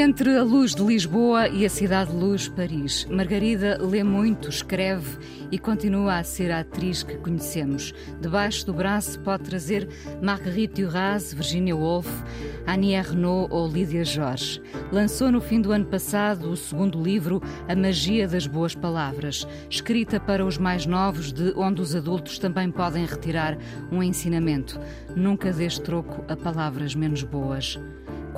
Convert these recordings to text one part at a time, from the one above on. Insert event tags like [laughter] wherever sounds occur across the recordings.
Entre a luz de Lisboa e a cidade de luz, Paris, Margarida lê muito, escreve e continua a ser a atriz que conhecemos. Debaixo do braço pode trazer Marguerite Duras, Virginia Woolf, Annie Ernaux ou Lídia Jorge. Lançou no fim do ano passado o segundo livro, A Magia das Boas Palavras, escrita para os mais novos, de onde os adultos também podem retirar um ensinamento. Nunca dês troco a palavras menos boas.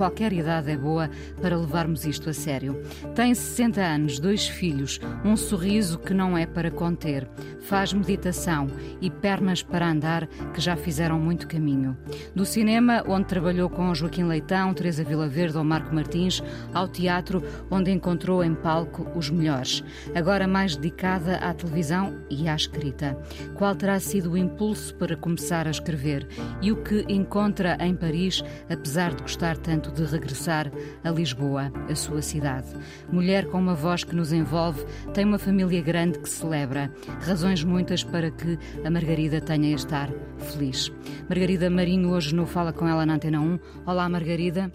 Qualquer idade é boa para levarmos isto a sério. Tem 60 anos, dois filhos, um sorriso que não é para conter. Faz meditação e pernas para andar que já fizeram muito caminho. Do cinema, onde trabalhou com Joaquim Leitão, Teresa Vilaverde ou Marco Martins, ao teatro, onde encontrou em palco os melhores. Agora mais dedicada à televisão e à escrita. Qual terá sido o impulso para começar a escrever? E o que encontra em Paris, apesar de gostar tanto de regressar a Lisboa, a sua cidade. Mulher com uma voz que nos envolve, tem uma família grande que celebra. Razões muitas para que a Margarida tenha a estar feliz. Margarida Marinho hoje no Fala Com Ela na Antena 1. Olá, Margarida.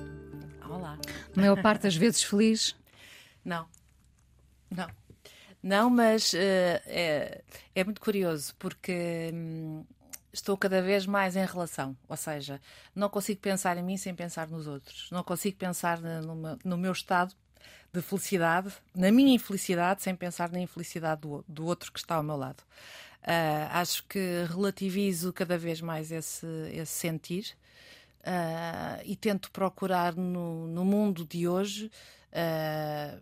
Olá. A maior parte das vezes feliz? Não. Não. Não, mas uh, é, é, muito curioso porque hum, estou cada vez mais em relação. Ou seja, não consigo pensar em mim sem pensar nos outros. Não consigo pensar no meu, estado de felicidade, na minha infelicidade, sem pensar na infelicidade do, do outro que está ao meu lado. Uh, acho que relativizo cada vez mais esse, esse sentir uh, e tento procurar no, no mundo de hoje uh,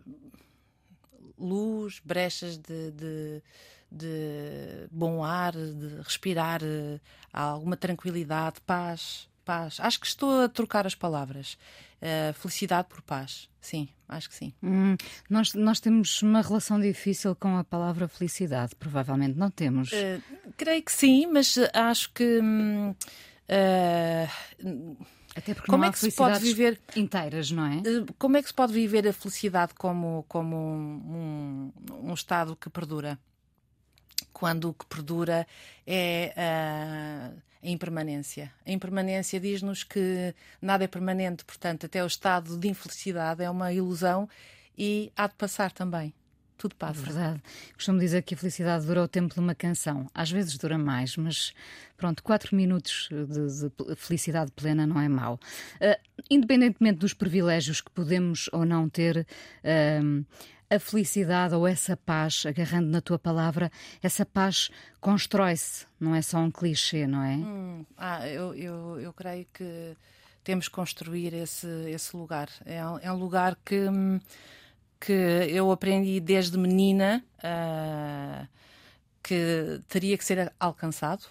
luz, brechas de, de de bom ar, de respirar uh, alguma tranquilidade, paz, paz. Acho que estou a trocar as palavras. Uh, felicidade por paz. Sim, acho que sim. Hum, nós, nós temos uma relação difícil com a palavra felicidade, provavelmente não temos. Uh, creio que sim, mas acho que. Hum, até porque como é que se pode viver inteiras, não é? Como é que se pode viver a felicidade como, como um, um, um estado que perdura? Quando o que perdura é a, a impermanência. A impermanência diz-nos que nada é permanente, portanto, até o estado de infelicidade é uma ilusão e há de passar também. Tudo passa. Verdade. Costumo dizer que a felicidade dura o tempo de uma canção. Às vezes dura mais, mas pronto, quatro minutos de, de felicidade plena não é mau. Uh, independentemente dos privilégios que podemos ou não ter, uh, a felicidade ou essa paz, agarrando na tua palavra, essa paz constrói-se, não é só um clichê, não é? Hum, ah, eu, eu, eu creio que temos que construir esse, esse lugar. É, é um lugar que, que eu aprendi desde menina uh, que teria que ser alcançado.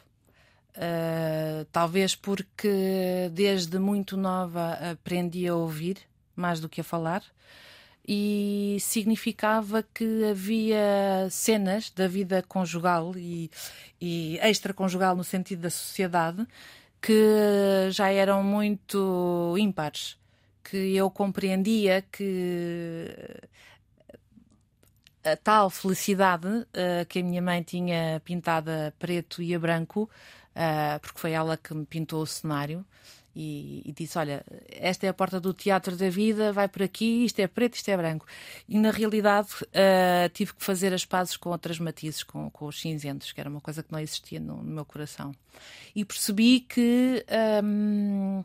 Uh, talvez porque desde muito nova aprendi a ouvir mais do que a falar e significava que havia cenas da vida conjugal e, e extraconjugal no sentido da sociedade que já eram muito ímpares, que eu compreendia que a tal felicidade uh, que a minha mãe tinha pintada preto e a branco, uh, porque foi ela que me pintou o cenário, e, e, disse: Olha, esta é a porta do teatro da vida, vai por aqui, isto é preto, isto é branco. E na realidade uh, tive que fazer as pazes com outras matizes, com, com os cinzentos, que era uma coisa que não existia no, no meu coração. E percebi que. Um,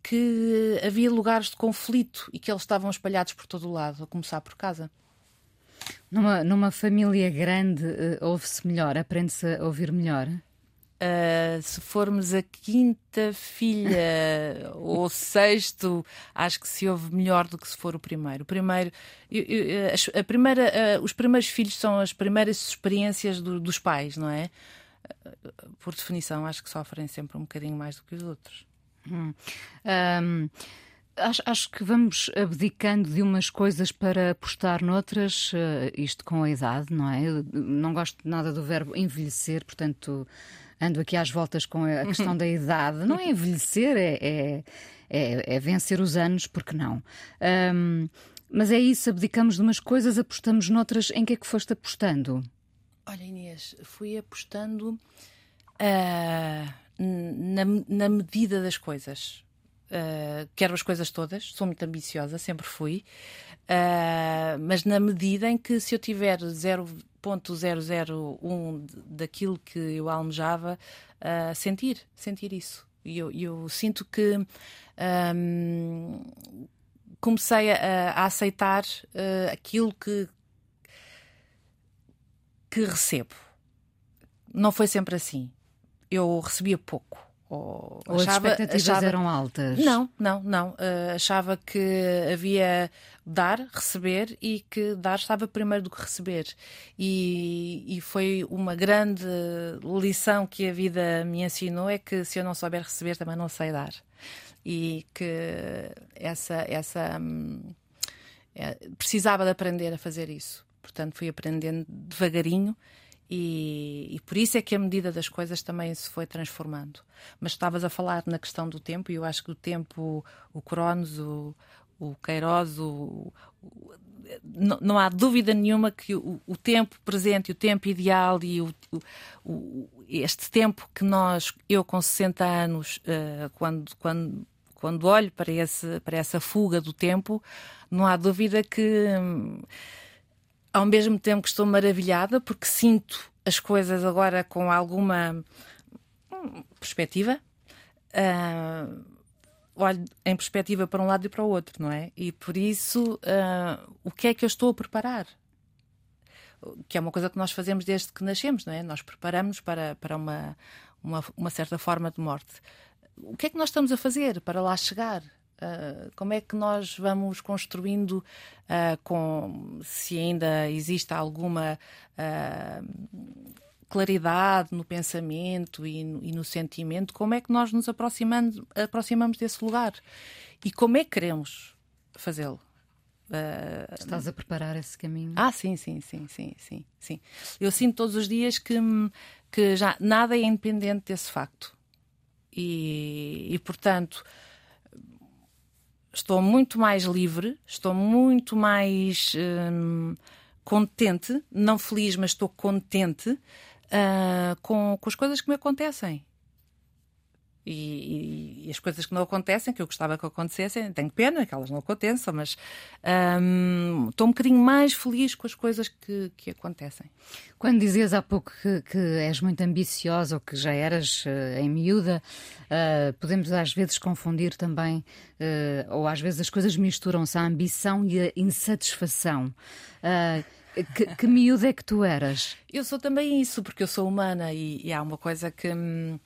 que havia lugares de conflito e que eles estavam espalhados por todo o lado, a começar por casa. Numa, numa família grande, uh, ouve-se melhor, aprende-se a ouvir melhor? Uh, se formos a quinta filha [laughs] ou sexto, acho que se ouve melhor do que se for o primeiro. O primeiro, eu, eu, a primeira, uh, os primeiros filhos são as primeiras experiências do, dos pais, não é? Uh, por definição, acho que sofrem sempre um bocadinho mais do que os outros. Hum. Um acho, acho, que vamos abdicando de umas coisas para apostar noutras, isto com a idade, não é? Eu não gosto nada do verbo envelhecer, portanto ando aqui às voltas com a [laughs] questão da idade. Não é envelhecer, é, é, é, é vencer os anos, porque não? Um, mas é isso, abdicamos de umas coisas, apostamos noutras. Em que é que foste apostando? Olha, Inês, fui apostando uh, na, na medida das coisas. Uh, quero as coisas todas, sou muito ambiciosa, sempre fui, uh, mas na medida em que se eu tiver 0.001 daquilo que eu almejava, uh, sentir, sentir isso. E eu, eu sinto que um, comecei a, a aceitar aquilo que, que recebo. Não foi sempre assim. Eu recebia pouco ou, ou achava, as expectativas achava... eram altas? Não, não, não. Uh, achava que havia dar, receber e que dar estava primeiro do que receber. E, e foi uma grande lição que a vida me ensinou: é que se eu não souber receber, também não sei dar. E que essa. essa hum, é, precisava de aprender a fazer isso. Portanto, fui aprendendo devagarinho e, e, por isso é que a medida das coisas também se foi transformando. Mas estavas a falar na questão do tempo, e eu acho que o tempo, o Cronos, o, o Queiroz, o, o, não, há dúvida nenhuma que o, o, tempo presente, o tempo ideal e este tempo que nós, eu com 60 anos, uh, quando, quando, quando olho para, esse, para essa fuga do tempo, não há dúvida que. Hum, ao mesmo tempo que estou maravilhada porque sinto as coisas agora com alguma hum, perspectiva. Uh, olho em perspectiva para um lado e para o outro, não é? E por isso, uh, o que é que eu estou a preparar? Que é uma coisa que nós fazemos desde que nascemos, não é? Nós preparamos para, para uma, uma, uma certa forma de morte. O que é que nós estamos a fazer para lá chegar? Uh, como é que nós vamos construindo uh, com se ainda existe alguma uh, claridade no pensamento e no, e no, sentimento, como é que nós nos aproximamos, aproximamos desse lugar e como é que queremos fazê-lo? Estás a preparar esse caminho? Ah, sim, sim, sim, sim, sim, sim. Eu sinto todos os dias que, que já nada é independente desse facto. E, e portanto, estou muito mais livre, estou muito mais hum, contente, não feliz, mas estou contente uh, com, com as coisas que me acontecem. E, e, as coisas que não acontecem, que eu gostava que acontecessem, tenho pena que elas não aconteçam, mas um, estou um bocadinho mais feliz com as coisas que, que acontecem. Quando dizias há pouco que, que és muito ambiciosa ou que já eras uh, em miúda, uh, podemos às vezes confundir também, uh, ou às vezes as coisas misturam-se a ambição e a insatisfação. Que, que [laughs] miúda é que tu eras? Eu sou também isso, porque eu sou humana e, e há uma coisa que. Hum,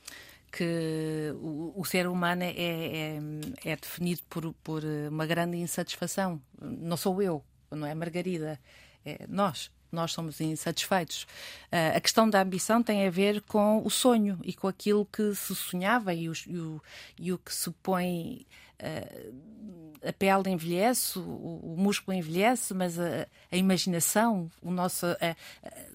que o, o ser humano é, é, é, definido por, por uma grande insatisfação. Não sou eu, não é Margarida, é nós. Nós somos insatisfeitos. Uh, a questão da ambição tem a ver com o sonho e com aquilo que se sonhava e o, e o, e o que se põe. A pele envelhece, o, o músculo envelhece, mas a, a imaginação, o nosso, a,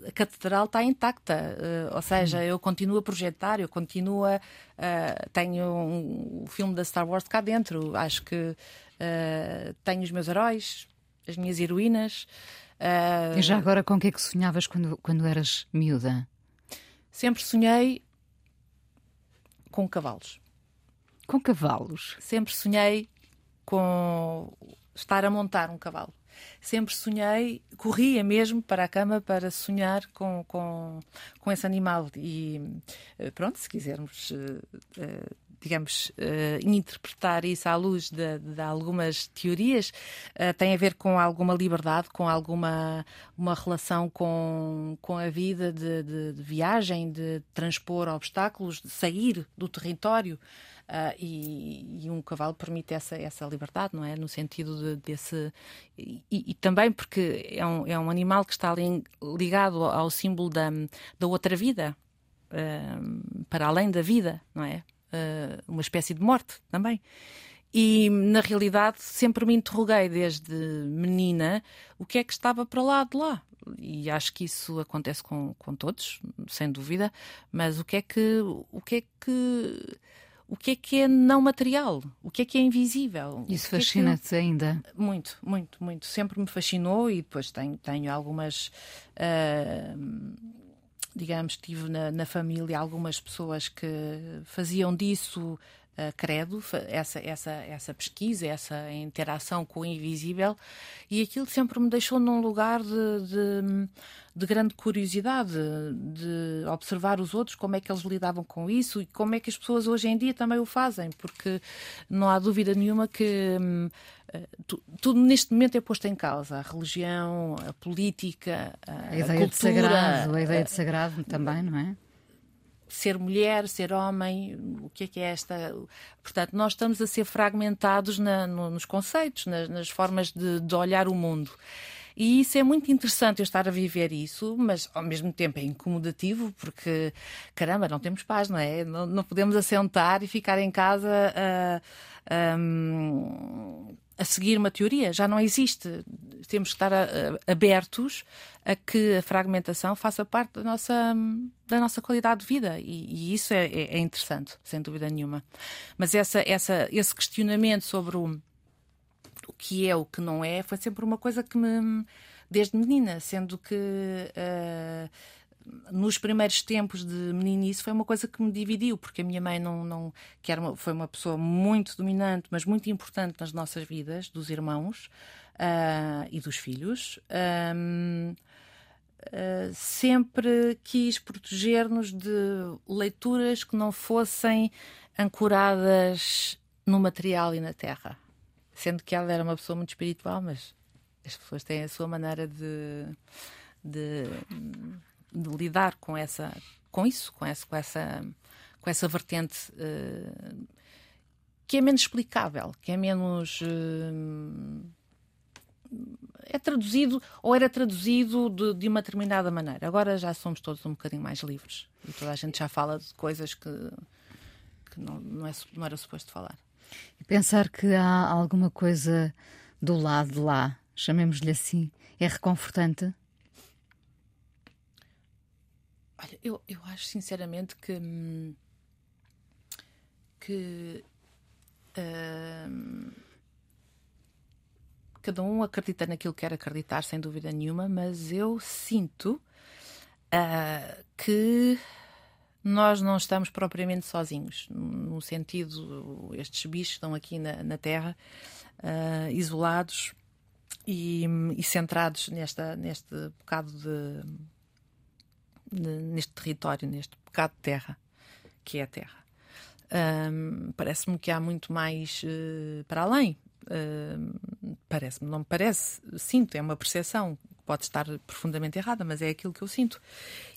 a catedral está intacta. Uh, ou seja, eu continuo a projetar, eu continuo a. Uh, tenho um, o filme da Star Wars cá dentro. Acho que uh, tenho os meus heróis, as minhas heroínas. e já agora, com o que é que sonhavas quando, quando eras miúda? Sempre sonhei com cavalos. Com cavalos? Sempre sonhei com estar a montar um cavalo. Sempre sonhei, corria mesmo para a cama para sonhar com, com, com esse animal. E eh, pronto, se quisermos, eh, eh, digamos, interpretar isso à luz de, de algumas teorias, tem a ver com alguma liberdade, com alguma uma relação com, com a vida de, de, de viagem, de transpor obstáculos, de sair do território. Uh, e, e, um cavalo permite essa, essa liberdade, não é? No sentido de, desse. E, e, também porque é um, é um animal que está ligado ao símbolo da, da outra vida, uh, para além da vida, não é? Uh, uma espécie de morte também. E, na realidade, sempre me interroguei desde menina o que é que estava para lá de lá. E acho que isso acontece com, com todos, sem dúvida, mas o que é que. O que é que o que é que é não material, o que é que é invisível. Isso fascina-te é ainda? Muito, muito, muito. Sempre me fascinou e depois tenho, tenho algumas. Uh, digamos, tive na, na, família algumas pessoas que faziam disso uh, credo, essa, essa, essa pesquisa, essa interação com o invisível, e aquilo sempre me deixou num lugar de, de, de grande curiosidade, de observar os outros, como é que eles lidavam com isso e como é que as pessoas hoje em dia também o fazem, porque não há dúvida nenhuma que. Hum, tudo neste momento é posto em causa. A religião, a política, a, a ideia cultura, de sagrado, a ideia de sagrado também, não é? ser mulher, ser homem, o que é que é esta. Portanto, nós estamos a ser fragmentados na, no, nos conceitos, nas, nas formas de, de, olhar o mundo. E isso é muito interessante eu estar a viver isso, mas ao mesmo tempo é incomodativo, porque caramba, não temos paz, não é? Não, não podemos assentar e ficar em casa a, a, a seguir uma teoria. Já não existe. Temos que estar a, abertos a que a fragmentação faça parte da nossa, da nossa qualidade de vida. E, e isso é, é, é, interessante, sem dúvida nenhuma. Mas essa, essa, esse questionamento sobre o, o que é, o que não é, foi sempre uma coisa que me. desde menina, sendo que. Uh, nos primeiros tempos de meninice foi uma coisa que me dividiu, porque a minha mãe não, não que era uma, foi uma pessoa muito dominante, mas muito importante nas nossas vidas, dos irmãos uh, e dos filhos. Um, eh, sempre quis proteger-nos de leituras que não fossem ancoradas no material e na terra. Sendo que ela era uma pessoa muito espiritual, mas as pessoas têm a sua maneira de, de, de lidar com essa com isso, com essa, com essa, com essa vertente uh, que é menos explicável, que é menos. Uh, é traduzido ou era traduzido de, de, uma determinada maneira. Agora já somos todos um bocadinho mais livres e toda a gente já fala de coisas que, que não, não, é, não era suposto falar. E pensar que há alguma coisa do lado de lá, chamemos-lhe assim, é reconfortante? Olha, eu, eu acho sinceramente que. Hum, que. Uh, cada um acredita naquilo que quer acreditar, sem dúvida nenhuma, mas eu sinto uh, que nós não estamos propriamente sozinhos, no sentido, estes bichos estão aqui na, na Terra, uh, isolados e, e, centrados nesta, neste bocado de, neste território, neste bocado de terra, que é a Terra. Um, Parece-me que há muito mais uh, para além. Uh, parece-me, não me parece, sinto, é uma percepção, pode estar profundamente errada, mas é aquilo que eu sinto.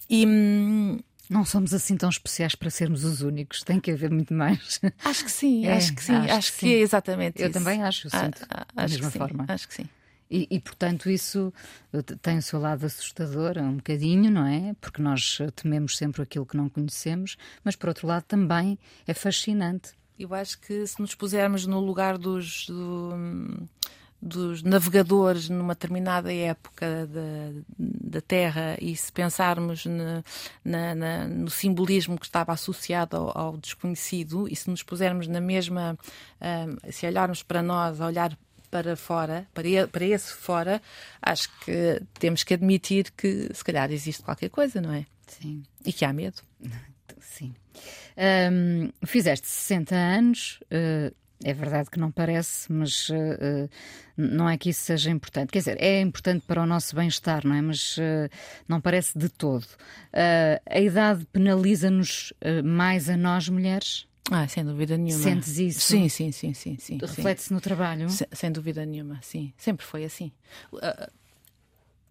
E. Hum, não somos assim tão especiais para sermos os únicos, tem que haver muito mais. Acho que sim, [laughs] é, acho que sim, acho, acho que, que, é exatamente eu isso. Eu também acho, ah, sinto ah, da mesma sim, forma. Acho que sim. E, e, portanto, isso eh, tem o seu lado assustador, um bocadinho, não é? Porque nós eh, tememos sempre aquilo que não conhecemos, mas por outro lado também é fascinante. Eu acho que se nos pusermos no lugar dos. Do, dos navegadores numa determinada época da, da Terra e se pensarmos na, na, na, no simbolismo que estava associado ao, ao, desconhecido e se nos pusermos na mesma, uh, se olharmos para nós, a olhar para fora, para, para esse fora, acho que temos que admitir que se calhar existe qualquer coisa, não é? Sim. E que há medo. [laughs] Sim. Fizeste 60 anos, uh, é verdade que não parece, mas uh, uh, não é que isso seja importante. Quer dizer, é importante para o nosso bem-estar, não é? Mas não parece de todo. a idade penaliza-nos mais a nós, mulheres? Ah, sem dúvida nenhuma. Sentes isso? Sim, sim, sim, sim. sim Reflete-se no trabalho? Sem, sem, dúvida nenhuma, sim. Sempre foi assim. Uh,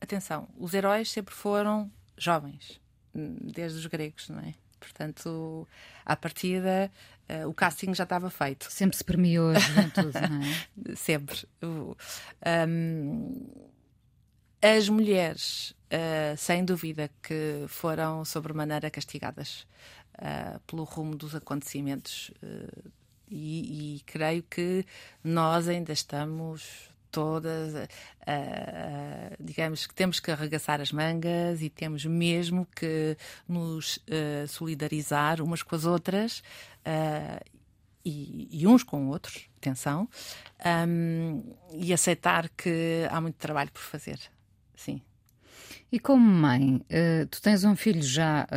atenção, os heróis sempre foram jovens, hum, desde os gregos, não é? Portanto, à partida, uh, o casting já estava feito. Sempre se premiou a juventude, não é? [laughs] sempre. Um, as mulheres, uh, sem dúvida, que foram sobremaneira castigadas uh, pelo rumo dos acontecimentos uh, E, e creio que nós ainda estamos todas, uh, digamos que temos que arregaçar as mangas e temos mesmo que nos solidarizar umas com as outras e, e, uns com outros, atenção, um, e aceitar que há muito trabalho por fazer. Sim. E como mãe, tu tens um filho já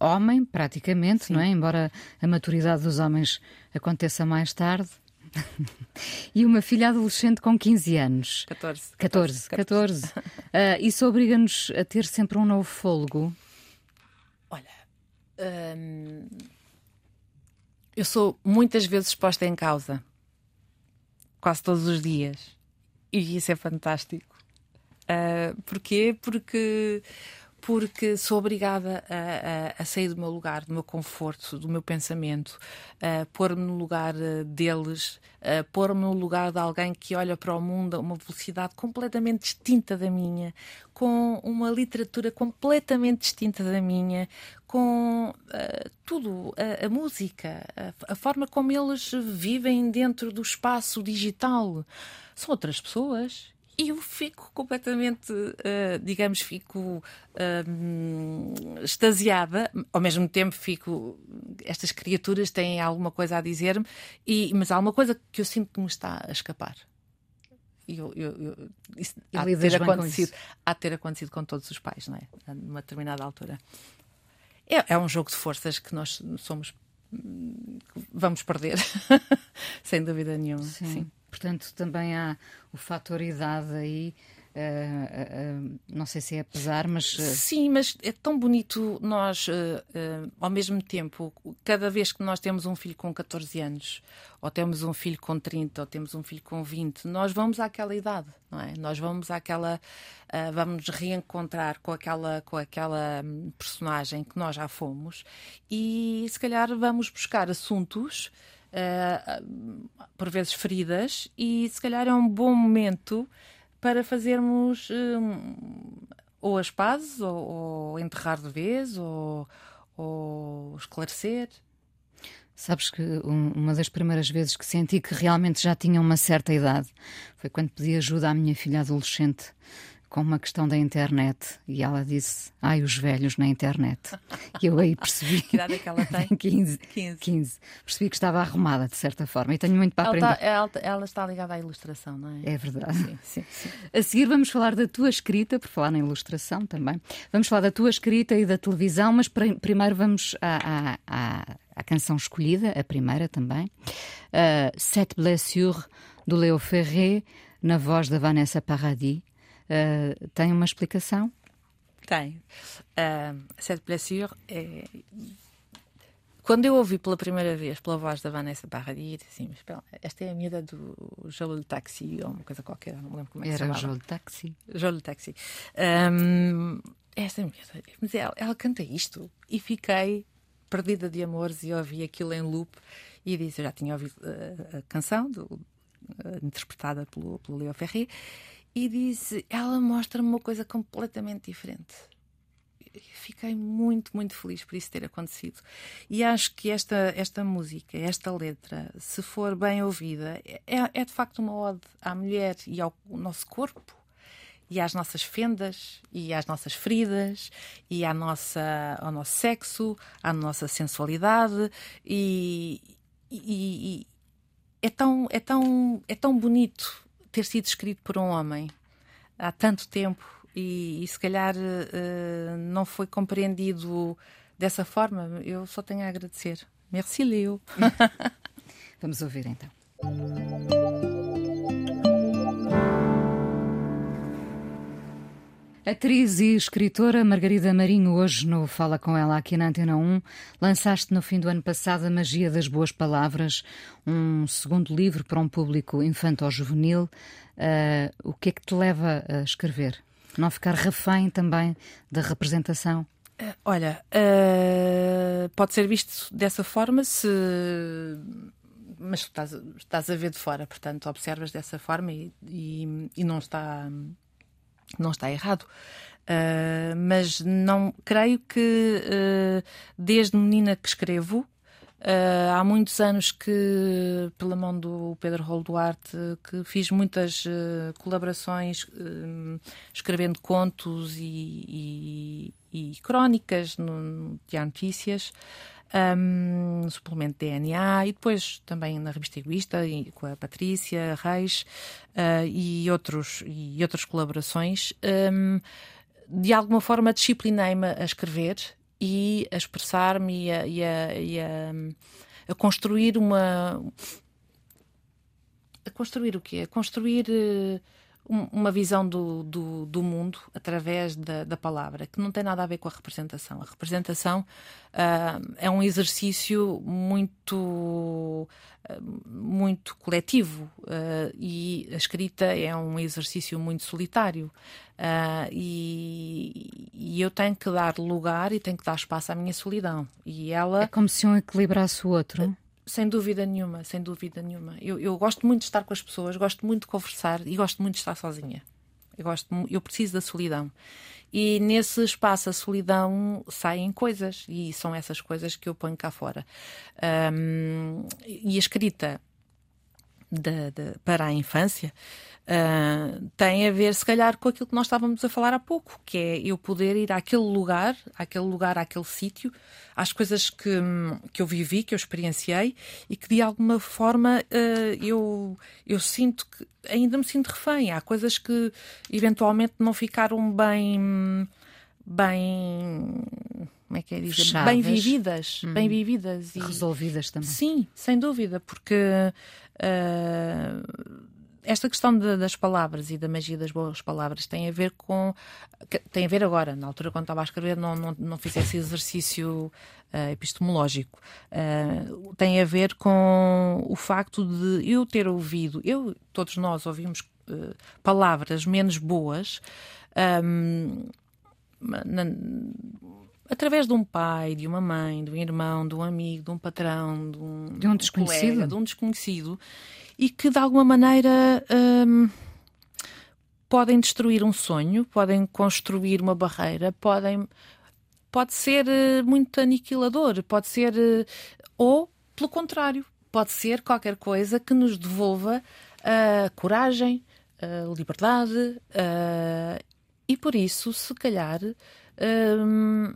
homem, praticamente, Sim. não é? Embora a maturidade dos homens aconteça mais tarde. [laughs] e uma filha adolescente com 15 anos. 14. 14, 14. 14. Uh, isso obriga-nos a ter sempre um novo fôlego? Olha, hum, eu sou muitas vezes posta em causa, quase todos os dias, e isso é fantástico. Uh, porquê? Porque porque sou obrigada a, a, a, sair do meu lugar, do meu conforto, do meu pensamento, a pôr-me no lugar eh, deles, a pôr-me no lugar de alguém que olha para o mundo a uma velocidade completamente distinta da minha, com uma literatura completamente distinta da minha, com uh, tudo, a, a música, a, a forma como eles vivem dentro do espaço digital. São outras pessoas eu fico completamente, uh, digamos, fico uh, extasiada, ao mesmo tempo fico. Estas criaturas têm alguma coisa a dizer-me, mas há uma coisa que eu sinto que me está a escapar. Eu, eu, eu, isso há, de ter acontecido, há de ter acontecido com todos os pais, não é? Numa determinada altura. É, é um jogo de forças que nós somos. Vamos perder, [laughs] sem dúvida nenhuma. Sim. Sim. Portanto, também há o fator idade aí. Uh, uh, não sei se é pesar, mas. Uh... Sim, mas é tão bonito nós, ao mesmo tempo, cada vez que nós temos um filho com 14 anos, ou temos um filho com 30, ou temos um filho com 20, nós vamos àquela idade, não é? Nós vamos àquela. vamos reencontrar com aquela, com aquela hum, personagem que nós já fomos e, se calhar, vamos buscar assuntos uh, por vezes feridas, e se calhar é um bom momento para fazermos um, ou as pazes, ou, ou, enterrar de vez, ou, ou esclarecer. Sabes que uma das primeiras vezes que senti que realmente já tinha uma certa idade foi quando pedi ajuda à minha filha adolescente com uma questão da internet e ela disse: Ai, os velhos na internet. E eu aí percebi. [laughs] que idade é que ela tem? 15, 15. 15. Percebi que estava arrumada, de certa forma, e tenho muito para ela aprender. Está, ela, ela, está ligada à ilustração, não é? É verdade. Sim, [laughs] sim, sim. A seguir vamos falar da tua escrita, por falar na ilustração também. Vamos falar da tua escrita e da televisão, mas primeiro vamos à, à, à canção escolhida, a primeira também. Uh, Sete Blessures, do Leo Ferré, na voz da Vanessa Paradis. Uh, tem uma explicação? Tem. Uh, Cette blessure é. Quando eu ouvi pela primeira vez, pela voz da Vanessa Paradis, assim, mas espera, esta é a miúda do Jolo de Taxi, ou uma coisa qualquer, não me lembro como é que Era se chamava. Jolo de Taxi. Jolo de Taxi. Um, esta miúda, mas ela, ela canta isto. E fiquei perdida de amores e ouvi aquilo em loop e disse, eu já tinha ouvido uh, a canção do, interpretada pelo, pelo Leo Ferri e disse: ela mostra-me uma coisa completamente diferente. Fiquei muito, muito feliz por isso ter acontecido. E acho que esta, esta música, esta letra, se for bem ouvida, é, é de facto uma ode à mulher e ao nosso corpo e às nossas fendas e às nossas feridas e à nossa, ao nosso sexo, à nossa sensualidade e, e, e é tão é tão é tão bonito ter sido escrito por um homem há tanto tempo e, e se calhar uh, não foi compreendido dessa forma, eu só tenho a agradecer. Merci, Leo. Vamos ouvir então. [laughs] Atriz e escritora Margarida Marinho, hoje no Fala Com Ela aqui na Antena 1, lançaste no fim do ano passado A Magia das Boas Palavras, um segundo livro para um público infanto-juvenil. Uh, o que é que te leva a escrever? Não ficar refém também da representação? Uh, olha, uh, pode ser visto dessa forma se. Mas estás, estás a ver de fora, portanto, observas dessa forma e, e, e não está não está errado. Uh, mas não creio que uh, desde menina que escrevo Uh, há muitos anos que, pela mão do Pedro Rolo Duarte, que fiz muitas uh, colaborações uh, escrevendo contos e, e, e crónicas no, no Diário Notícias. Um, suplemento DNA e depois também na revista Egoísta e com a Patrícia Reis uh, e, outros, e outras colaborações. Um, de alguma forma disciplinei-me a escrever e a expressar-me e, a, e, a, e a, a, construir uma. A construir o quê? A construir uh, uma visão do, do, do, mundo através da, da, palavra, que não tem nada a ver com a representação. A representação uh, é um exercício muito, uh, muito coletivo uh, e a escrita é um exercício muito solitário. E, e, eu tenho que dar lugar e tenho que dar espaço à minha solidão. E ela é como se um equilibrasse o outro. Sem dúvida nenhuma, sem dúvida nenhuma. Eu, eu, gosto muito de estar com as pessoas, gosto muito de conversar e gosto muito de estar sozinha. Eu, gosto, eu preciso da solidão. E nesse espaço, a solidão, saem coisas e são essas coisas que eu ponho cá fora. Um, e a escrita de, de, para a infância uh, tem a ver, se calhar, com aquilo que nós estávamos a falar há pouco, que é eu poder ir àquele lugar, àquele lugar, àquele sítio, às coisas que, que eu vivi, que eu experienciei e que de alguma forma uh, eu, eu sinto que ainda me sinto refém. Há coisas que eventualmente não ficaram bem. bem como é que é dizer? Fechadas. Bem vividas, hum. bem vividas e resolvidas também. Sim, sem dúvida, porque uh, esta questão de, das palavras e da magia das boas palavras tem a ver com. tem a ver agora, na altura quando estava a escrever, não, não, não fiz esse exercício uh, epistemológico. Uh, tem a ver com o facto de eu ter ouvido, eu, todos nós ouvimos uh, palavras menos boas. Um, na, através de um pai, de uma mãe, de um irmão, de um amigo, de um patrão, de um, de um desconhecido, colega, de um desconhecido e que de alguma maneira hum, podem destruir um sonho, podem construir uma barreira, podem pode ser uh, muito aniquilador, pode ser uh, ou pelo contrário, pode ser qualquer coisa que nos devolva a uh, coragem, a liberdade e por isso, se calhar, hum,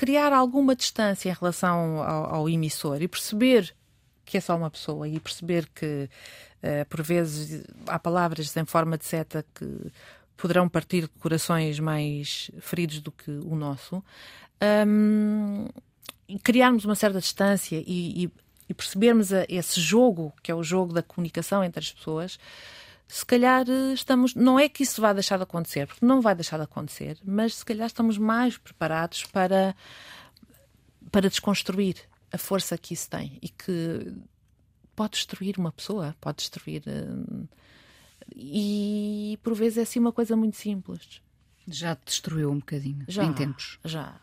criar alguma distância em relação ao, ao emissor e perceber que é só uma pessoa e perceber que, uh, por vezes, há palavras em forma de seta que poderão partir de corações mais feridos do que o nosso, um, criarmos uma certa distância e, e, e percebermos a, esse jogo, que é o jogo da comunicação entre as pessoas, se calhar eh, estamos. Não é que isso vá deixar de acontecer, porque não vai deixar de acontecer, mas se calhar estamos mais preparados para, para desconstruir a força que isso tem e que pode destruir uma pessoa, pode destruir. Uh, e por vezes é assim uma coisa muito simples. Já te destruiu um bocadinho já, em tempos? Já.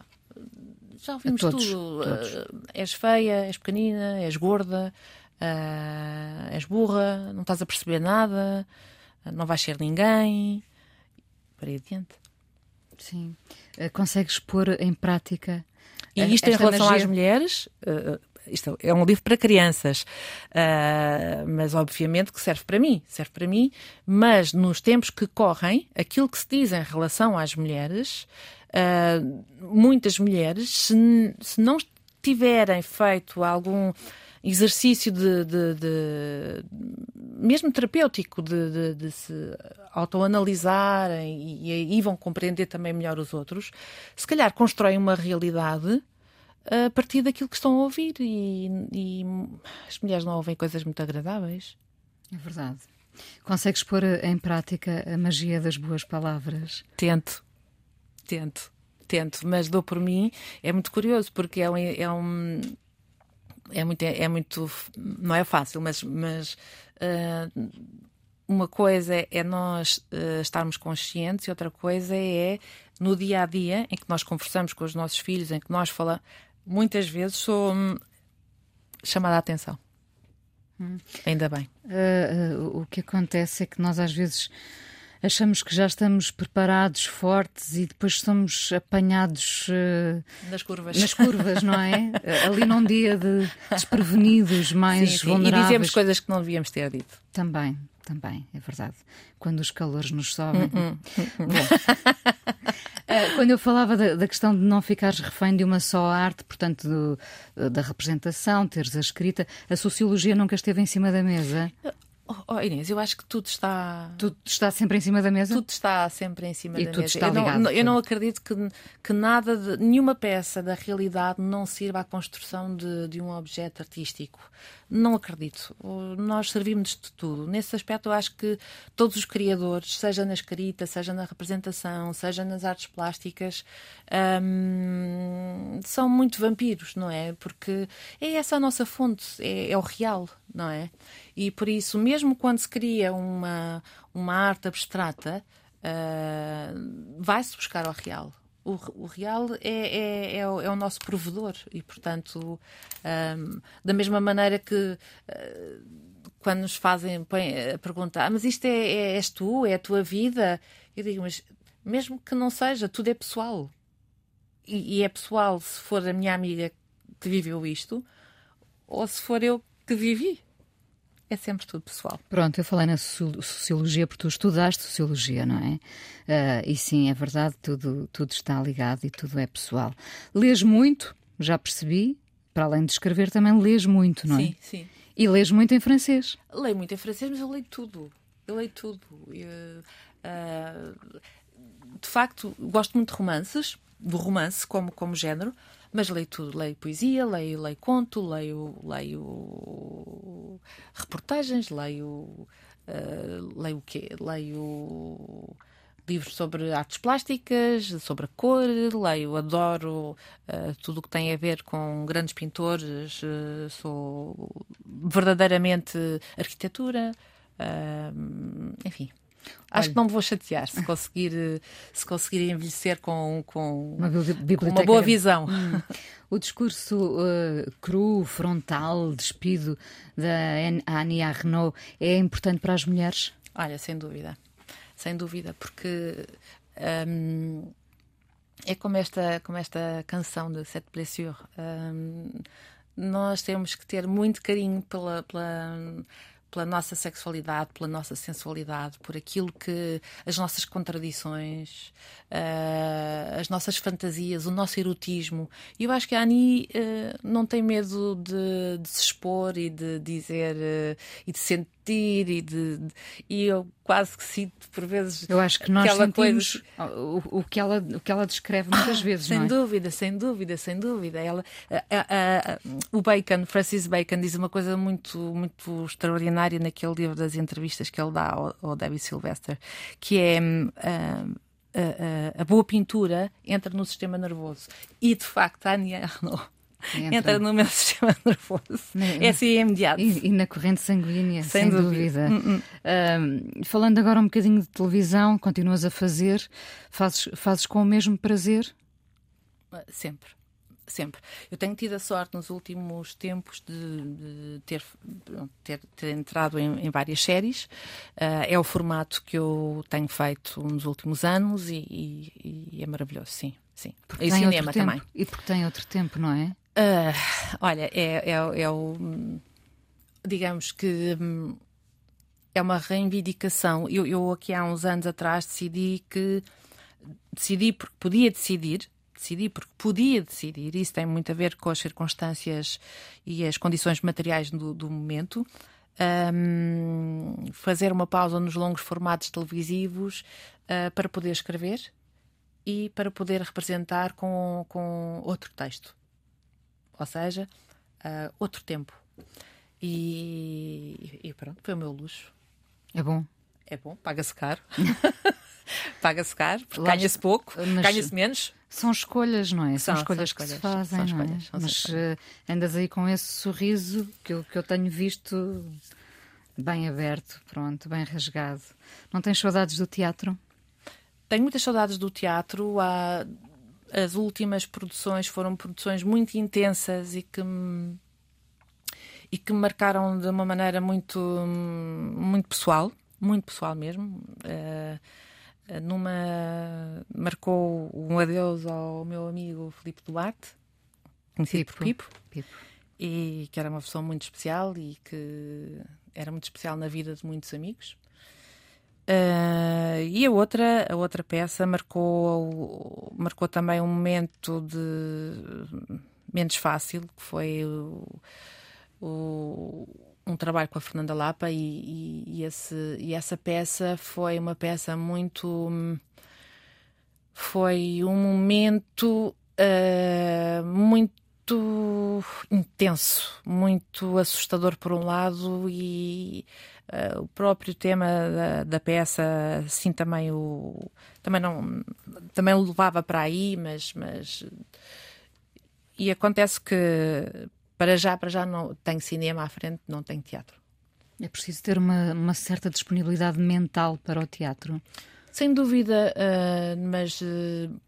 Já ouvimos todos, tudo. Todos. Uh, és feia, és pequenina, és gorda, uh, és burra, não estás a perceber nada, não vais ser ninguém. Para aí adiante. Sim. consegues pôr em prática e isto em relação magia... às mulheres, uh, isto é um livro para crianças, uh, mas obviamente que serve para mim, serve para mim, mas nos tempos que correm, aquilo que se diz em relação às mulheres, uh, muitas mulheres, se, se não tiverem feito algum exercício de, de, de mesmo terapêutico de, de se autoanalisarem e, e vão compreender também melhor os outros, se calhar constroem uma realidade a partir daquilo que estão a ouvir e, e as mulheres não ouvem coisas muito agradáveis. É verdade. Consegues pôr em prática a magia das boas palavras? Tento, tento, tento, mas dou por mim. É muito curioso porque é um, é um é muito, é muito, não é fácil, mas, mas uh, uma coisa é nós uh, estarmos conscientes e outra coisa é no dia a dia em que nós conversamos com os nossos filhos, em que nós falamos, muitas vezes sou hum, chamada a atenção. Hum. Ainda bem. Uh, uh, o que acontece é que nós às vezes achamos que já estamos preparados, fortes e depois somos apanhados uh, nas curvas. Nas curvas, não é? [laughs] Ali num dia de desprevenidos, mais sim, sim. vulneráveis. E dizemos coisas que não devíamos ter dito. Também, também, é verdade. Quando os calores nos sobem. Uh -uh. Bom, uh, [laughs] quando eu falava da, da, questão de não ficares refém de uma só arte, portanto, do, da representação, teres a escrita, a sociologia nunca esteve em cima da mesa? Oh, oh, Inês, eu acho que tudo está. Tudo está sempre em cima da mesa? Tudo está sempre em cima e da tudo mesa. Está eu, ligado, não, eu não acredito que, que nada, de, nenhuma peça da realidade não sirva à construção de, de um objeto artístico. Não acredito. Nós servimos de tudo. Nesse aspecto, eu acho que todos os criadores, seja na escrita, seja na representação, seja nas artes plásticas, hum, são muito vampiros, não é? Porque é essa a nossa fonte, é, é o real, não é? E por isso, mesmo quando se cria uma, uma arte abstrata, uh, vai-se buscar ao real. O, o real é, é, é, o, é, o, nosso provedor e, portanto, um, da mesma maneira que uh, quando nos fazem a pergunta, ah, mas isto é, é, és tu, é a tua vida, eu digo, mas mesmo que não seja, tudo é pessoal. E, e é pessoal se for a minha amiga que viveu isto ou se for eu que vivi é sempre tudo pessoal. Pronto, eu falei na sociologia porque tu estudaste sociologia, não é? Uh, e sim, é verdade, tudo, tudo está ligado e tudo é pessoal. Lês muito, já percebi, para além de escrever, também lês muito, não é? Sim, sim. E lês muito em francês? Leio muito em francês, mas eu leio tudo. Eu leio tudo. Eu, uh, de facto, gosto muito de romances, do romance como, como género, mas leio tudo, leio poesia, leio, leio conto, leio, leio reportagens, leio, uh, leio o quê? Leio livros sobre artes plásticas, sobre a cor, leio, adoro uh, tudo o que tem a ver com grandes pintores, uh, sou verdadeiramente arquitetura, enfim. Acho Olha. que não me vou chatear se conseguir, se conseguir envelhecer com, com, uma, com uma boa visão. Hum. O discurso uh, cru, frontal, despido da Annie Arnaud é importante para as mulheres? Olha, sem dúvida. Sem dúvida, porque um, é como esta, como esta canção de Sete Blessure. Um, nós temos que ter muito carinho pela, pela pela nossa sexualidade, pela nossa sensualidade, por aquilo que as nossas contradições, uh, as nossas fantasias, o nosso erotismo. E eu acho que a Ani uh, não tem medo de, de, se expor e de dizer uh, e de sentir e de, de, e eu quase que sinto por vezes eu acho que nós sentimos coisa... o, o, que ela o que ela descreve muitas vezes sem é? dúvida sem dúvida sem dúvida ela a, a, a, o Bacon Francis Bacon diz uma coisa muito muito extraordinária naquele livro das entrevistas que ele dá ao, ao David Sylvester que é uh, a, a, boa pintura entra no sistema nervoso. E de facto, a Ania Arnaud entra. entra no meu [laughs] sistema nervoso. Na, é assim imediato. E, e, na corrente sanguínea, sem, sem dúvida. dúvida. Uh, falando agora um bocadinho de televisão, continuas a fazer, fazes, fazes com o mesmo prazer? Sempre sempre. Eu tenho tido a sorte nos últimos tempos de, de ter, ter, ter, entrado em, em várias séries. Uh, é o formato que eu tenho feito nos últimos anos e, e, e é maravilhoso, sim. sim. Porque e cinema também. E porque tem outro tempo, não é? Uh, olha, é, é, é o. Digamos que. É uma reivindicação. Eu, eu aqui há uns anos atrás decidi que. Decidi porque podia decidir, decidi porque podia decidir, isso tem muito a ver com as circunstâncias e as condições materiais do, do momento. Um, fazer uma pausa nos longos formatos televisivos uh, para poder escrever e para poder representar com, com outro texto, ou seja, uh, outro tempo. E, e, pronto, foi o meu luxo. É bom. É bom, paga-se caro. [laughs] paga-se caro, ganha-se pouco, ganha-se menos. São escolhas, não é? São, são escolhas, são escolhas que se fazem, são escolhas, não é? Mas uh, andas aí com esse sorriso que eu, que eu tenho visto bem aberto, pronto, bem rasgado. Não tens saudades do teatro? Tenho muitas saudades do teatro. Há, as últimas produções foram produções muito intensas e que e que me marcaram de uma maneira muito muito pessoal muito pessoal mesmo. Uh, numa marcou um adeus ao meu amigo Filipe Duarte, conhecido Pipo. por Pipo, Pipo. e que era uma pessoa muito especial e que era muito especial na vida de muitos amigos. Uh, e a outra, a outra peça marcou, marcou também um momento de menos fácil, que foi o, o, um trabalho com a Fernanda Lapa, e, e, esse, e essa peça foi uma peça muito. Foi um momento uh, muito intenso, muito assustador por um lado e Uh, o próprio tema da, da, peça, assim também o também não também o levava para aí, mas, mas e acontece que para já para já não tem cinema à frente, não tem teatro. É preciso ter uma, uma certa disponibilidade mental para o teatro. Sem dúvida, uh, mas uh,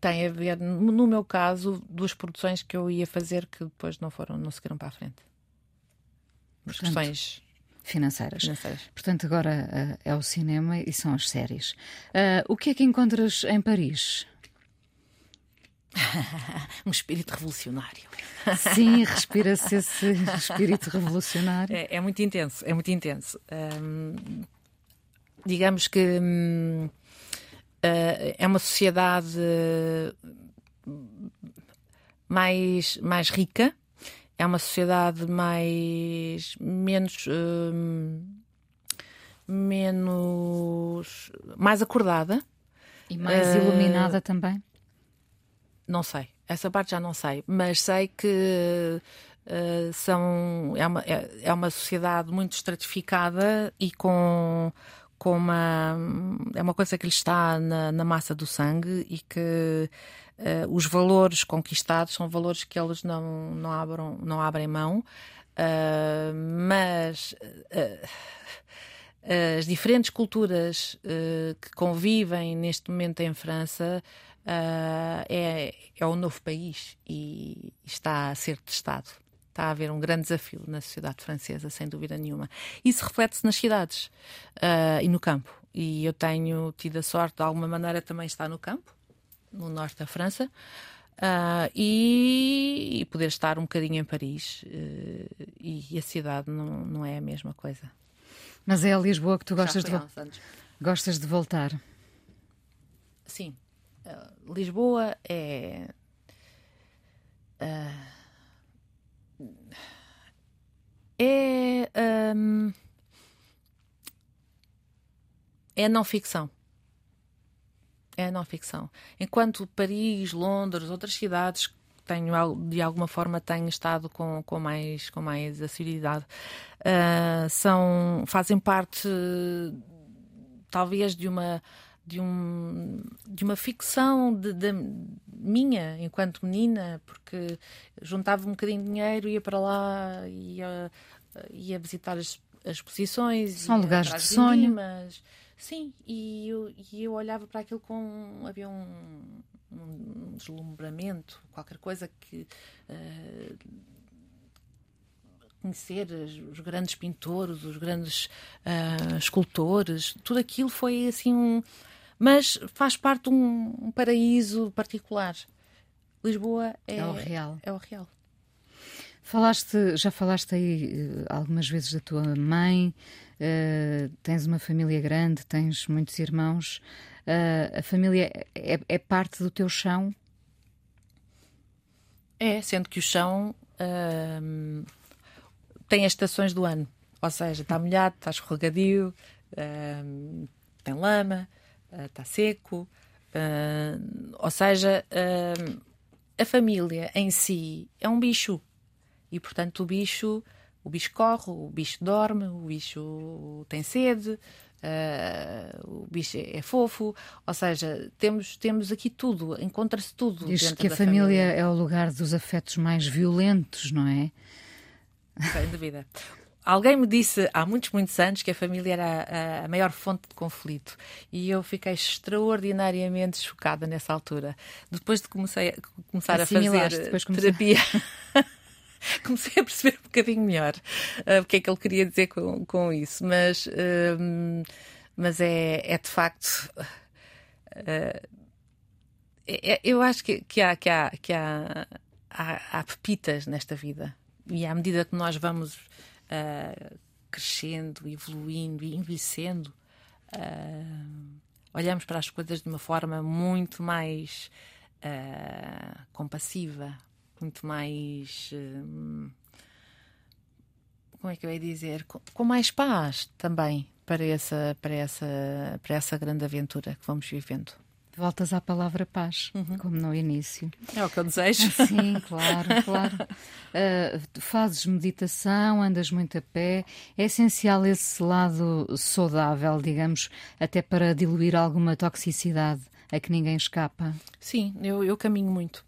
tem a ver, no meu caso, duas produções que eu ia fazer que depois não foram, não seguiram para a frente. Portanto, questões financeiras. financeiras. Portanto, agora uh, é o cinema e são as séries. Uh, o que é que encontras em Paris? [laughs] um espírito revolucionário. Sim, [laughs] respira-se esse espírito revolucionário. É, é, muito intenso, é muito intenso. Digamos que um, uh, é uma sociedade mais, mais rica, é uma sociedade mais menos hum, menos mais acordada. E mais uh, iluminada também. Não sei. Essa parte já não sei. Mas sei que uh, são é uma, é, é uma sociedade muito estratificada e com com uma é uma coisa que lhe está na, na massa do sangue e que Uh, os valores conquistados são valores que eles não, não, abram, não abrem mão, uh, mas uh, as diferentes culturas que convivem neste momento em França é, é o novo país e está a ser testado. Está a haver um grande desafio na sociedade francesa, sem dúvida nenhuma. Isso reflete-se nas cidades e no campo. E eu tenho tido a sorte, de alguma maneira, também estar no campo no norte da França, uh, e, e, poder estar um bocadinho em Paris. Uh, e, a cidade não, não é a mesma coisa. Mas é a Lisboa que tu gostas, de, gostas de voltar? Sim. Uh, Lisboa é. é. Um, é não ficção é não ficção. Enquanto Paris, Londres, outras cidades tenho de alguma forma tenho estado com, com mais com mais assiduidade. Uh, são fazem parte talvez de uma de, um, de uma ficção de, de, minha enquanto menina porque juntava um bocadinho de dinheiro ia para lá ia ia visitar as, as exposições são lugares de sonho. mas Sim, e eu, e eu olhava para aquilo com. havia um, um deslumbramento, qualquer coisa que. Uh, conhecer os grandes pintores, os grandes uh, escultores, tudo aquilo foi assim um. Mas faz parte de um, um paraíso particular. Lisboa é, é o real. É o real. Falaste, já falaste aí uh, algumas vezes da tua mãe, uh, tens uma família grande, tens muitos irmãos. Uh, a família é, é, parte do teu chão? É, sendo que o chão uh, tem as estações do ano. Ou seja, está molhado, está escorregadio, uh, tem lama, está seco. ou seja, a família em si é um bicho. E, portanto, o bicho o bicho corre, o bicho dorme, o bicho tem sede, uh, o bicho é, é, fofo, ou seja, temos, temos aqui tudo, encontra-se tudo. Diz que a família, família é o lugar dos afetos mais violentos, não é? Sem dúvida. Alguém me disse há muitos, muitos anos que a família era a, a, maior fonte de conflito e eu fiquei extraordinariamente chocada nessa altura. Depois de comecei, começar a fazer terapia. [laughs] [laughs] comecei a perceber um bocadinho melhor uh, o que é que ele queria dizer com, com isso. Mas, uh, mas é, é de facto. Uh, é, eu acho que, que, há, que, há, que há, há, há, pepitas nesta vida. E à medida que nós vamos crescendo, evoluindo e envelhecendo, olhamos para as coisas de uma forma muito mais compassiva, muito mais. Hum, como é que eu ia dizer? Com, com, mais paz também para essa, para, essa, para essa grande aventura que vamos vivendo. Voltas à palavra paz, uhum. como no início. É o que eu desejo. Sim, [laughs] claro, claro. Uh, fazes meditação, andas muito a pé. É essencial esse lado saudável, digamos, até para diluir alguma toxicidade a que ninguém escapa. Sim, eu, eu caminho muito.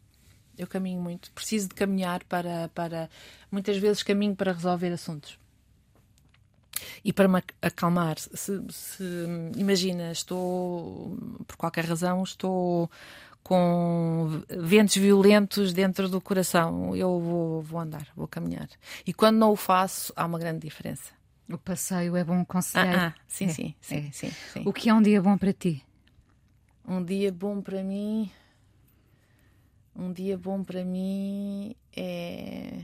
Eu caminho muito. Preciso de caminhar para, para. Muitas vezes caminho para resolver assuntos. E para me acalmar. Se, se, imagina, estou. Por qualquer razão, estou com ventos violentos dentro do coração. Eu vou, vou andar, vou caminhar. E quando não o faço, há uma grande diferença. O passeio é bom conselheiro. Ah, ah, sim, é, sim, sim, é. sim, sim. O que é um dia bom para ti? Um dia bom para mim. Um dia bom para mim é,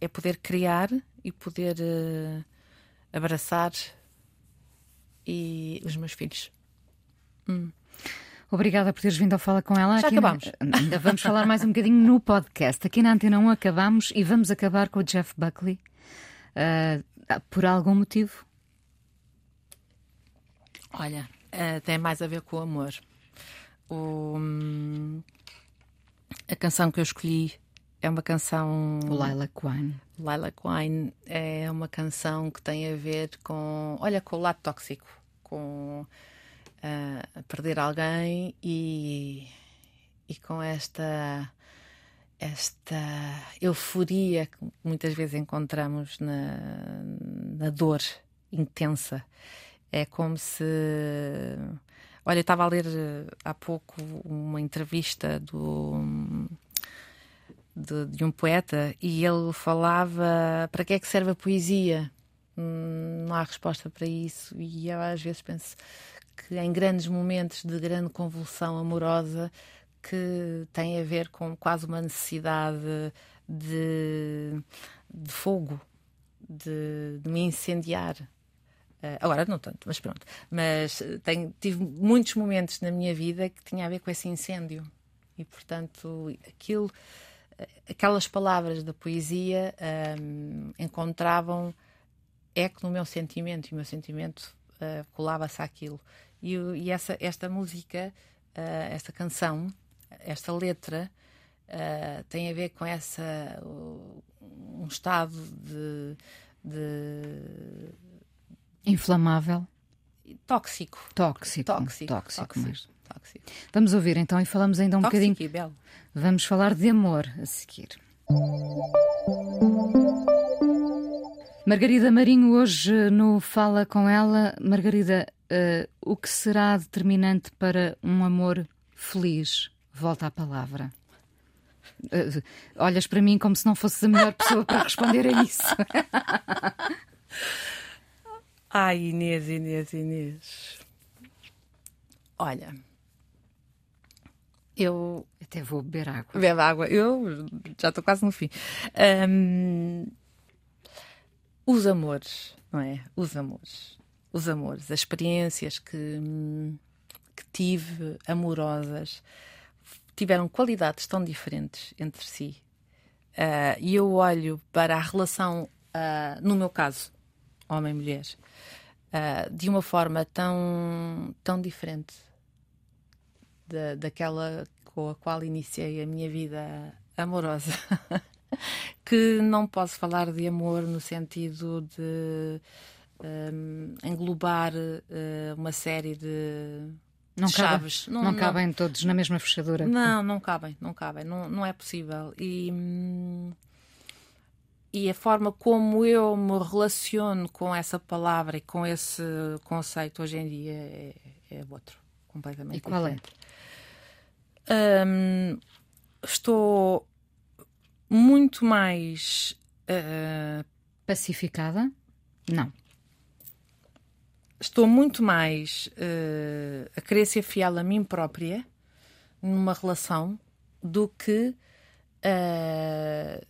é poder criar e poder uh, abraçar e os meus filhos. Hum. Obrigada por teres vindo ao Fala com ela. Já Aqui acabamos. Na... Vamos falar mais um bocadinho no podcast. Aqui na Antena 1 acabamos e vamos acabar com o Jeff Buckley. Uh, por algum motivo? Olha, uh, tem mais a ver com o amor. O, hum, a canção que eu escolhi é uma canção. Lila Quine. Lila Quine é uma canção que tem a ver com. Olha, com o lado tóxico, com uh, perder alguém e, e com esta esta euforia que muitas vezes encontramos na, na dor intensa. É como se Olha, estava a ler eh, há pouco uma entrevista do, de, de, um poeta e ele falava para que é que serve a poesia? Hum, não há resposta para isso. E eu às vezes penso que em grandes momentos de grande convulsão amorosa que tem a ver com quase uma necessidade de, de fogo, de, de me incendiar. Uh, agora não tanto, mas pronto. Mas eh, tenho, tive muitos momentos na minha vida que tinha a ver com esse incêndio. E, portanto, aquilo, eh, aquelas palavras da poesia um, encontravam eco no meu sentimento e o meu sentimento uh, colava-se àquilo. E, e, essa, esta música, uh, esta canção, esta letra, uh, tem a ver com essa um estado de, de Inflamável. Tóxico. Tóxico. Tóxico. Tóxico, tóxico. tóxico. Vamos ouvir então e falamos ainda um tóxico bocadinho. E belo. Vamos falar de amor a seguir. Margarida Marinho, hoje no Fala com ela. Margarida, uh, o que será determinante para um amor feliz? Volta à palavra. Uh, olhas para mim como se não fosses a melhor pessoa para responder a isso. [laughs] Ai, Inês, Inês, Inês. Olha, eu. Até vou beber água. Beber água. Eu já estou quase no fim. Um, os amores, não é? Os amores. Os amores, as experiências que, que tive, amorosas, tiveram qualidades tão diferentes entre si. Uh, e eu olho para a relação, uh, no meu caso, homem-mulher, uh, de uma forma tão, tão diferente da, daquela com a qual iniciei a minha vida amorosa, [laughs] que não posso falar de amor no sentido de um, englobar uh, uma série de não chaves. Cabe, não, não, não, cabem todos na mesma fechadura. Não, não cabem, não cabem, não, não é possível. E, hum, e a forma como eu me relaciono com essa palavra e com esse conceito hoje em dia é, é outro, completamente e qual diferente. é? Um, estou muito mais uh, pacificada? Não. Estou muito mais uh, a querer ser fiel a mim própria numa relação do que uh,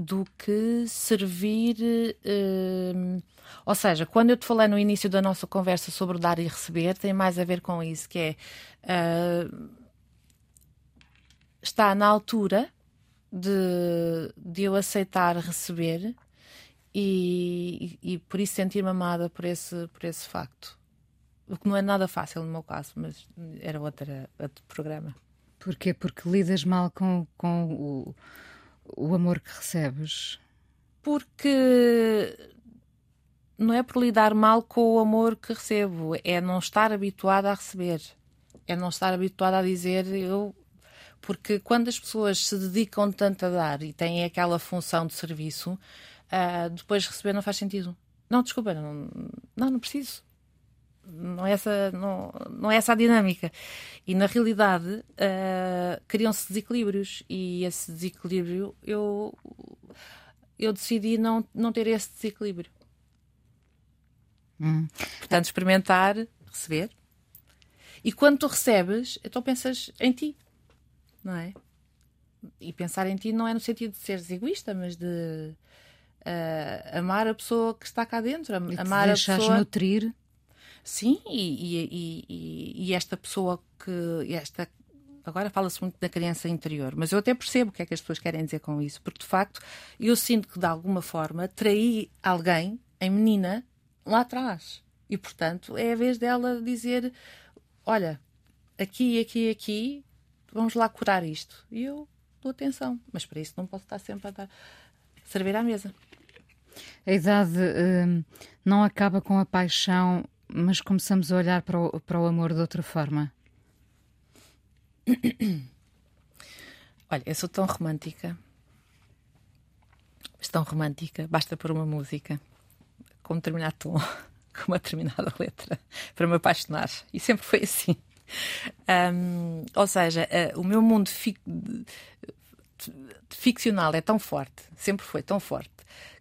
do que servir. Uh, ou seja, quando eu te falei no início da nossa conversa sobre dar e receber, tem mais a ver com isso, que é uh, está na altura de, de eu aceitar receber e, e, e por isso sentir-me amada por esse, por esse facto. O que não é nada fácil no meu caso, mas era outra, outro programa. Porquê? Porque lidas mal com, com o, o amor que recebes? Porque não é por lidar mal com o amor que recebo, é não estar habituada a receber, é não estar habituada a dizer eu. Porque quando as pessoas se dedicam tanto a dar e têm aquela função de serviço, uh, depois receber não faz sentido. Não, desculpa, não, não, não preciso. Não é, essa, não, não é essa a dinâmica. E na realidade uh, criam-se desequilíbrios e esse desequilíbrio eu, eu decidi não, não ter esse desequilíbrio. Hum. Portanto, experimentar, receber. E quando tu recebes, então pensas em ti, não é? E pensar em ti não é no sentido de seres egoísta, mas de uh, amar a pessoa que está cá dentro, e amar a pessoa. nutrir. Sim, e, e, e, e, esta pessoa que. Esta, agora fala-se muito da criança interior, mas eu até percebo o que é que as pessoas querem dizer com isso, porque de facto eu sinto que de alguma forma traí alguém, em menina, lá atrás. E portanto é a vez dela dizer: Olha, aqui, aqui, aqui, vamos lá curar isto. E eu dou atenção, mas para isso não posso estar sempre a dar, servir à mesa. A idade hum, não acaba com a paixão, mas começamos a olhar para o, para o amor de outra forma. [coughs] Olha, eu sou tão romântica. Mas tão romântica, basta por uma música com um determinado tom, [laughs] com uma determinada letra, para me apaixonar. E sempre foi assim. Um, ou seja, uh, o meu mundo fic ficcional é tão forte, sempre foi tão forte,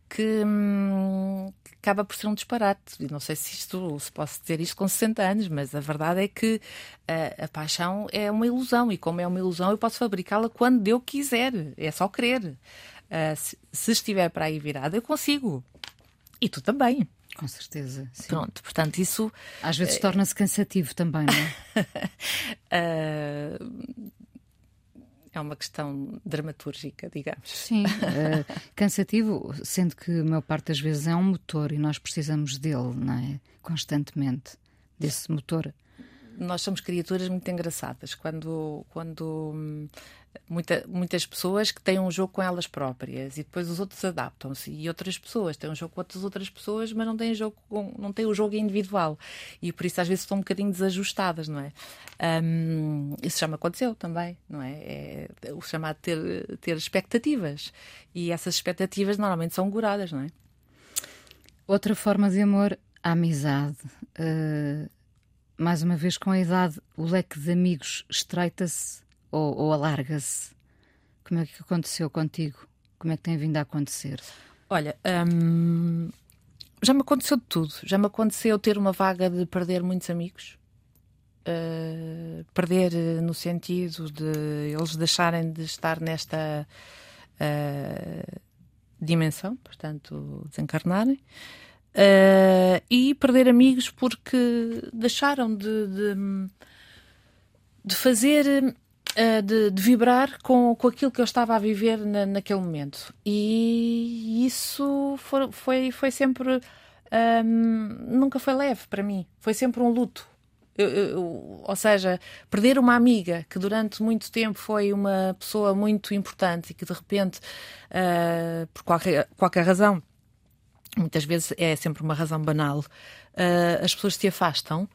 que hum, acaba por ser um disparate. E não sei se isto se posso dizer isto com 60 anos, mas a verdade é que a, a paixão é uma ilusão, e como é uma ilusão, eu posso fabricá-la quando eu quiser, é só querer. Uh, se, se estiver para aí virada, eu consigo. E tu também. Com certeza. Sim. Pronto, portanto, isso. Às vezes é... torna-se cansativo também, não é? uh... [laughs] É uma questão dramatúrgica, digamos. Sim, uh, [laughs] cansativo, sendo que a maior parte das vezes é um motor e nós precisamos dele, não é? Constantemente, desse motor nós somos criaturas muito engraçadas quando, quando hum, muita, muitas pessoas que têm um jogo com elas próprias e depois os outros adaptam-se e outras pessoas têm um jogo com outras outras pessoas mas não têm jogo com, não têm o jogo individual. E por isso às vezes estão um bocadinho desajustadas não é? Um, isso me aconteceu também não é, é o chamado ter ter expectativas. E essas expectativas normalmente são goradas não é? Outra forma de amor a amizade. Uh mais uma vez, com a idade, o leque de amigos estreita-se ou, ou alarga-se? Como é que aconteceu contigo? Como é que tem vindo a acontecer? Olha, hum, já me aconteceu de tudo. Já me aconteceu ter uma vaga de perder muitos amigos. Uh, perder no sentido de eles deixarem de estar nesta uh, dimensão, portanto, desencarnarem. Uh, e perder amigos porque deixaram de, de, de fazer, uh, de, de, vibrar com, com aquilo que eu estava a viver na, naquele momento. E isso foi, foi, foi sempre. Um, ehm, nunca foi leve para mim. Foi sempre um luto. Eu, eu, ou seja, perder uma amiga que durante muito tempo foi uma pessoa muito importante e que de repente, uh, por qualquer, qualquer razão, muitas vezes é sempre uma razão banal, uh, as pessoas se afastam,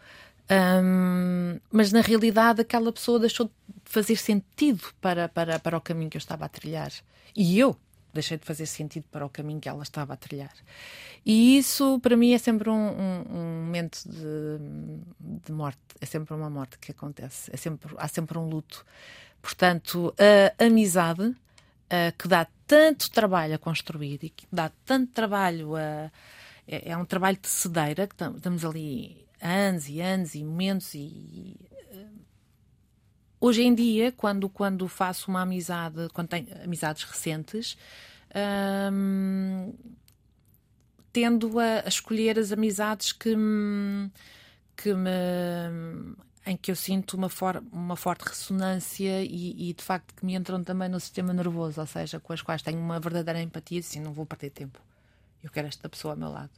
um, mas na realidade aquela pessoa deixou de fazer sentido para, para, para o caminho que eu estava a trilhar. E eu deixei de fazer sentido para o caminho que ela estava a trilhar. E isso, para mim, é sempre um, um, um momento de, de, morte. É sempre uma morte que acontece. É sempre, há sempre um luto. Portanto, a amizade uh, que dá tanto trabalho a construir e que dá tanto trabalho a. É, é um trabalho de cedeira, que estamos ali anos e anos e momentos e. Uh, hoje em dia, quando, quando faço uma amizade, quando tenho amizades recentes, um, tendo a, a, escolher as amizades que que me em que eu sinto uma, for, uma forte ressonância e, e, de facto que me entram também no sistema nervoso, ou seja, com as quais tenho uma verdadeira empatia, assim, não vou perder tempo. Eu quero esta pessoa ao meu lado.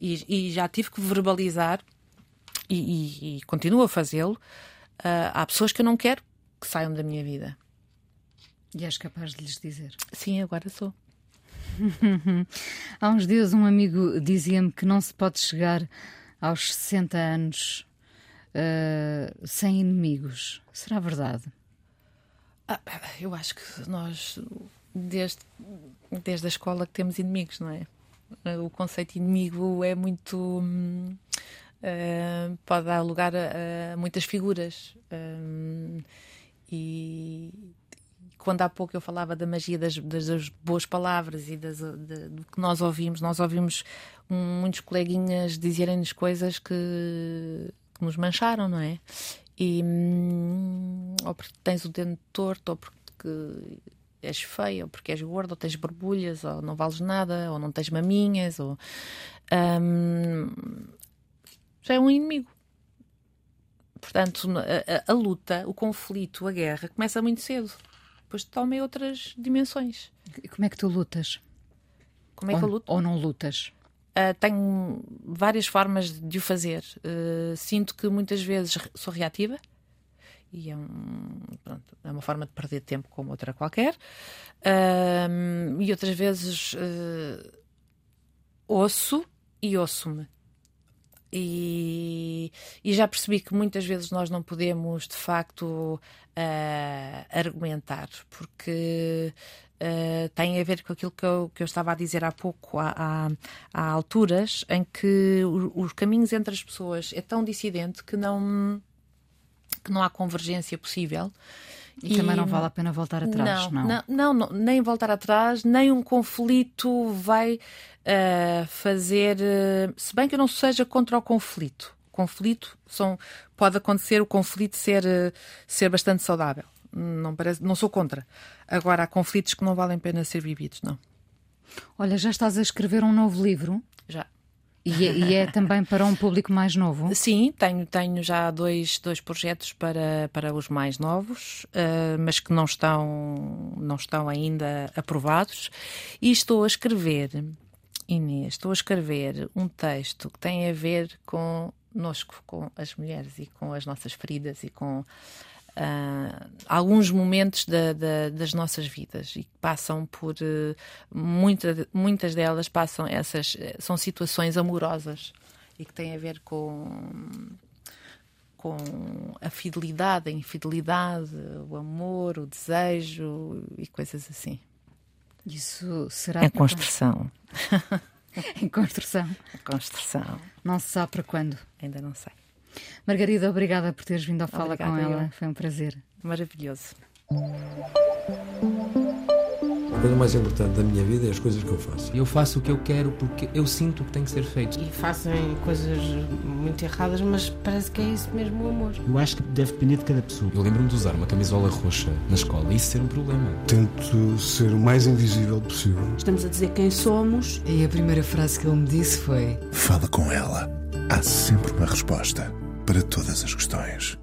E, e já tive que verbalizar e, e continuo a fazê-lo. Uh, há pessoas que eu não quero que saiam da minha vida. E és capaz de lhes dizer? Sim, agora sou. [laughs] Há uns dias um amigo dizia-me que não se pode chegar aos 60 anos uh, sem inimigos. Será verdade? Ah, eu acho que nós, desde, desde a escola, que temos inimigos, não é? O conceito inimigo é muito. Uh, pode dar lugar a, a muitas figuras. Um, e quando há pouco eu falava da magia das, das boas palavras e das, de, do que nós ouvimos, nós ouvimos um, muitos coleguinhas dizerem-nos coisas que que nos mancharam, não é? E, hum, ou porque tens o dente torto, ou porque és feia, ou porque és gorda, ou tens borbulhas, ou não vales nada, ou não tens maminhas, ou. Hum, já é um inimigo. Portanto, a, a, a, luta, o conflito, a guerra começa muito cedo. Depois toma outras dimensões. E como é que tu lutas? Como é que ou, eu luto? Ou não lutas? Uh, tenho várias formas de o fazer. Uh, sinto que muitas vezes sou reativa e é, um, pronto, é, uma forma de perder tempo como outra qualquer. Uh, e outras vezes ouço e ouço-me. E, e, já percebi que muitas vezes nós não podemos de facto argumentar, porque uh, tem a ver com aquilo que eu, que eu estava a dizer há pouco. Há, há, há alturas em que os caminhos entre as pessoas é tão dissidente que não, que não há convergência possível. E, e, também não vale a pena voltar atrás, não? Não, não, não nem voltar atrás, nem um conflito vai uh, fazer. Uh, se bem que eu não seja contra o conflito. Conflito são, pode acontecer o conflito ser, ser bastante saudável não, parece, não sou contra. Agora, há conflitos que não valem pena ser vividos, não. Olha, já estás a escrever um novo livro? Já. E é, e é, [laughs] também para um público mais novo? Sim, tenho, tenho já dois, dois projetos para, para os mais novos, uh, mas que não estão, não estão ainda aprovados. E estou a escrever, Inês, estou a escrever um texto que tem a ver connosco, com as mulheres e com as nossas feridas e com uh, alguns momentos da, da, das nossas vidas e que passam por uh, muita, muitas delas passam essas são situações amorosas e que têm a ver com com a fidelidade, a infidelidade, o amor, o desejo e coisas assim. Isso será em construção. [laughs] em construção. Em construção. Não se sabe para quando? Ainda não sei. Margarida, obrigada por teres vindo ao Fala obrigada, com ela. Eu. Foi um prazer. Maravilhoso. A coisa mais importante da minha vida é as coisas que eu faço. Eu faço o que eu quero porque eu sinto que tem que ser feito. E fazem coisas muito erradas, mas parece que é isso mesmo o amor. Eu acho que deve depender de cada pessoa. Eu lembro-me de usar uma camisola roxa na escola e isso ser um problema. Tento ser o mais invisível possível. Estamos a dizer quem somos. E a primeira frase que ele me disse foi: Fala com ela. Há sempre uma resposta para todas as questões.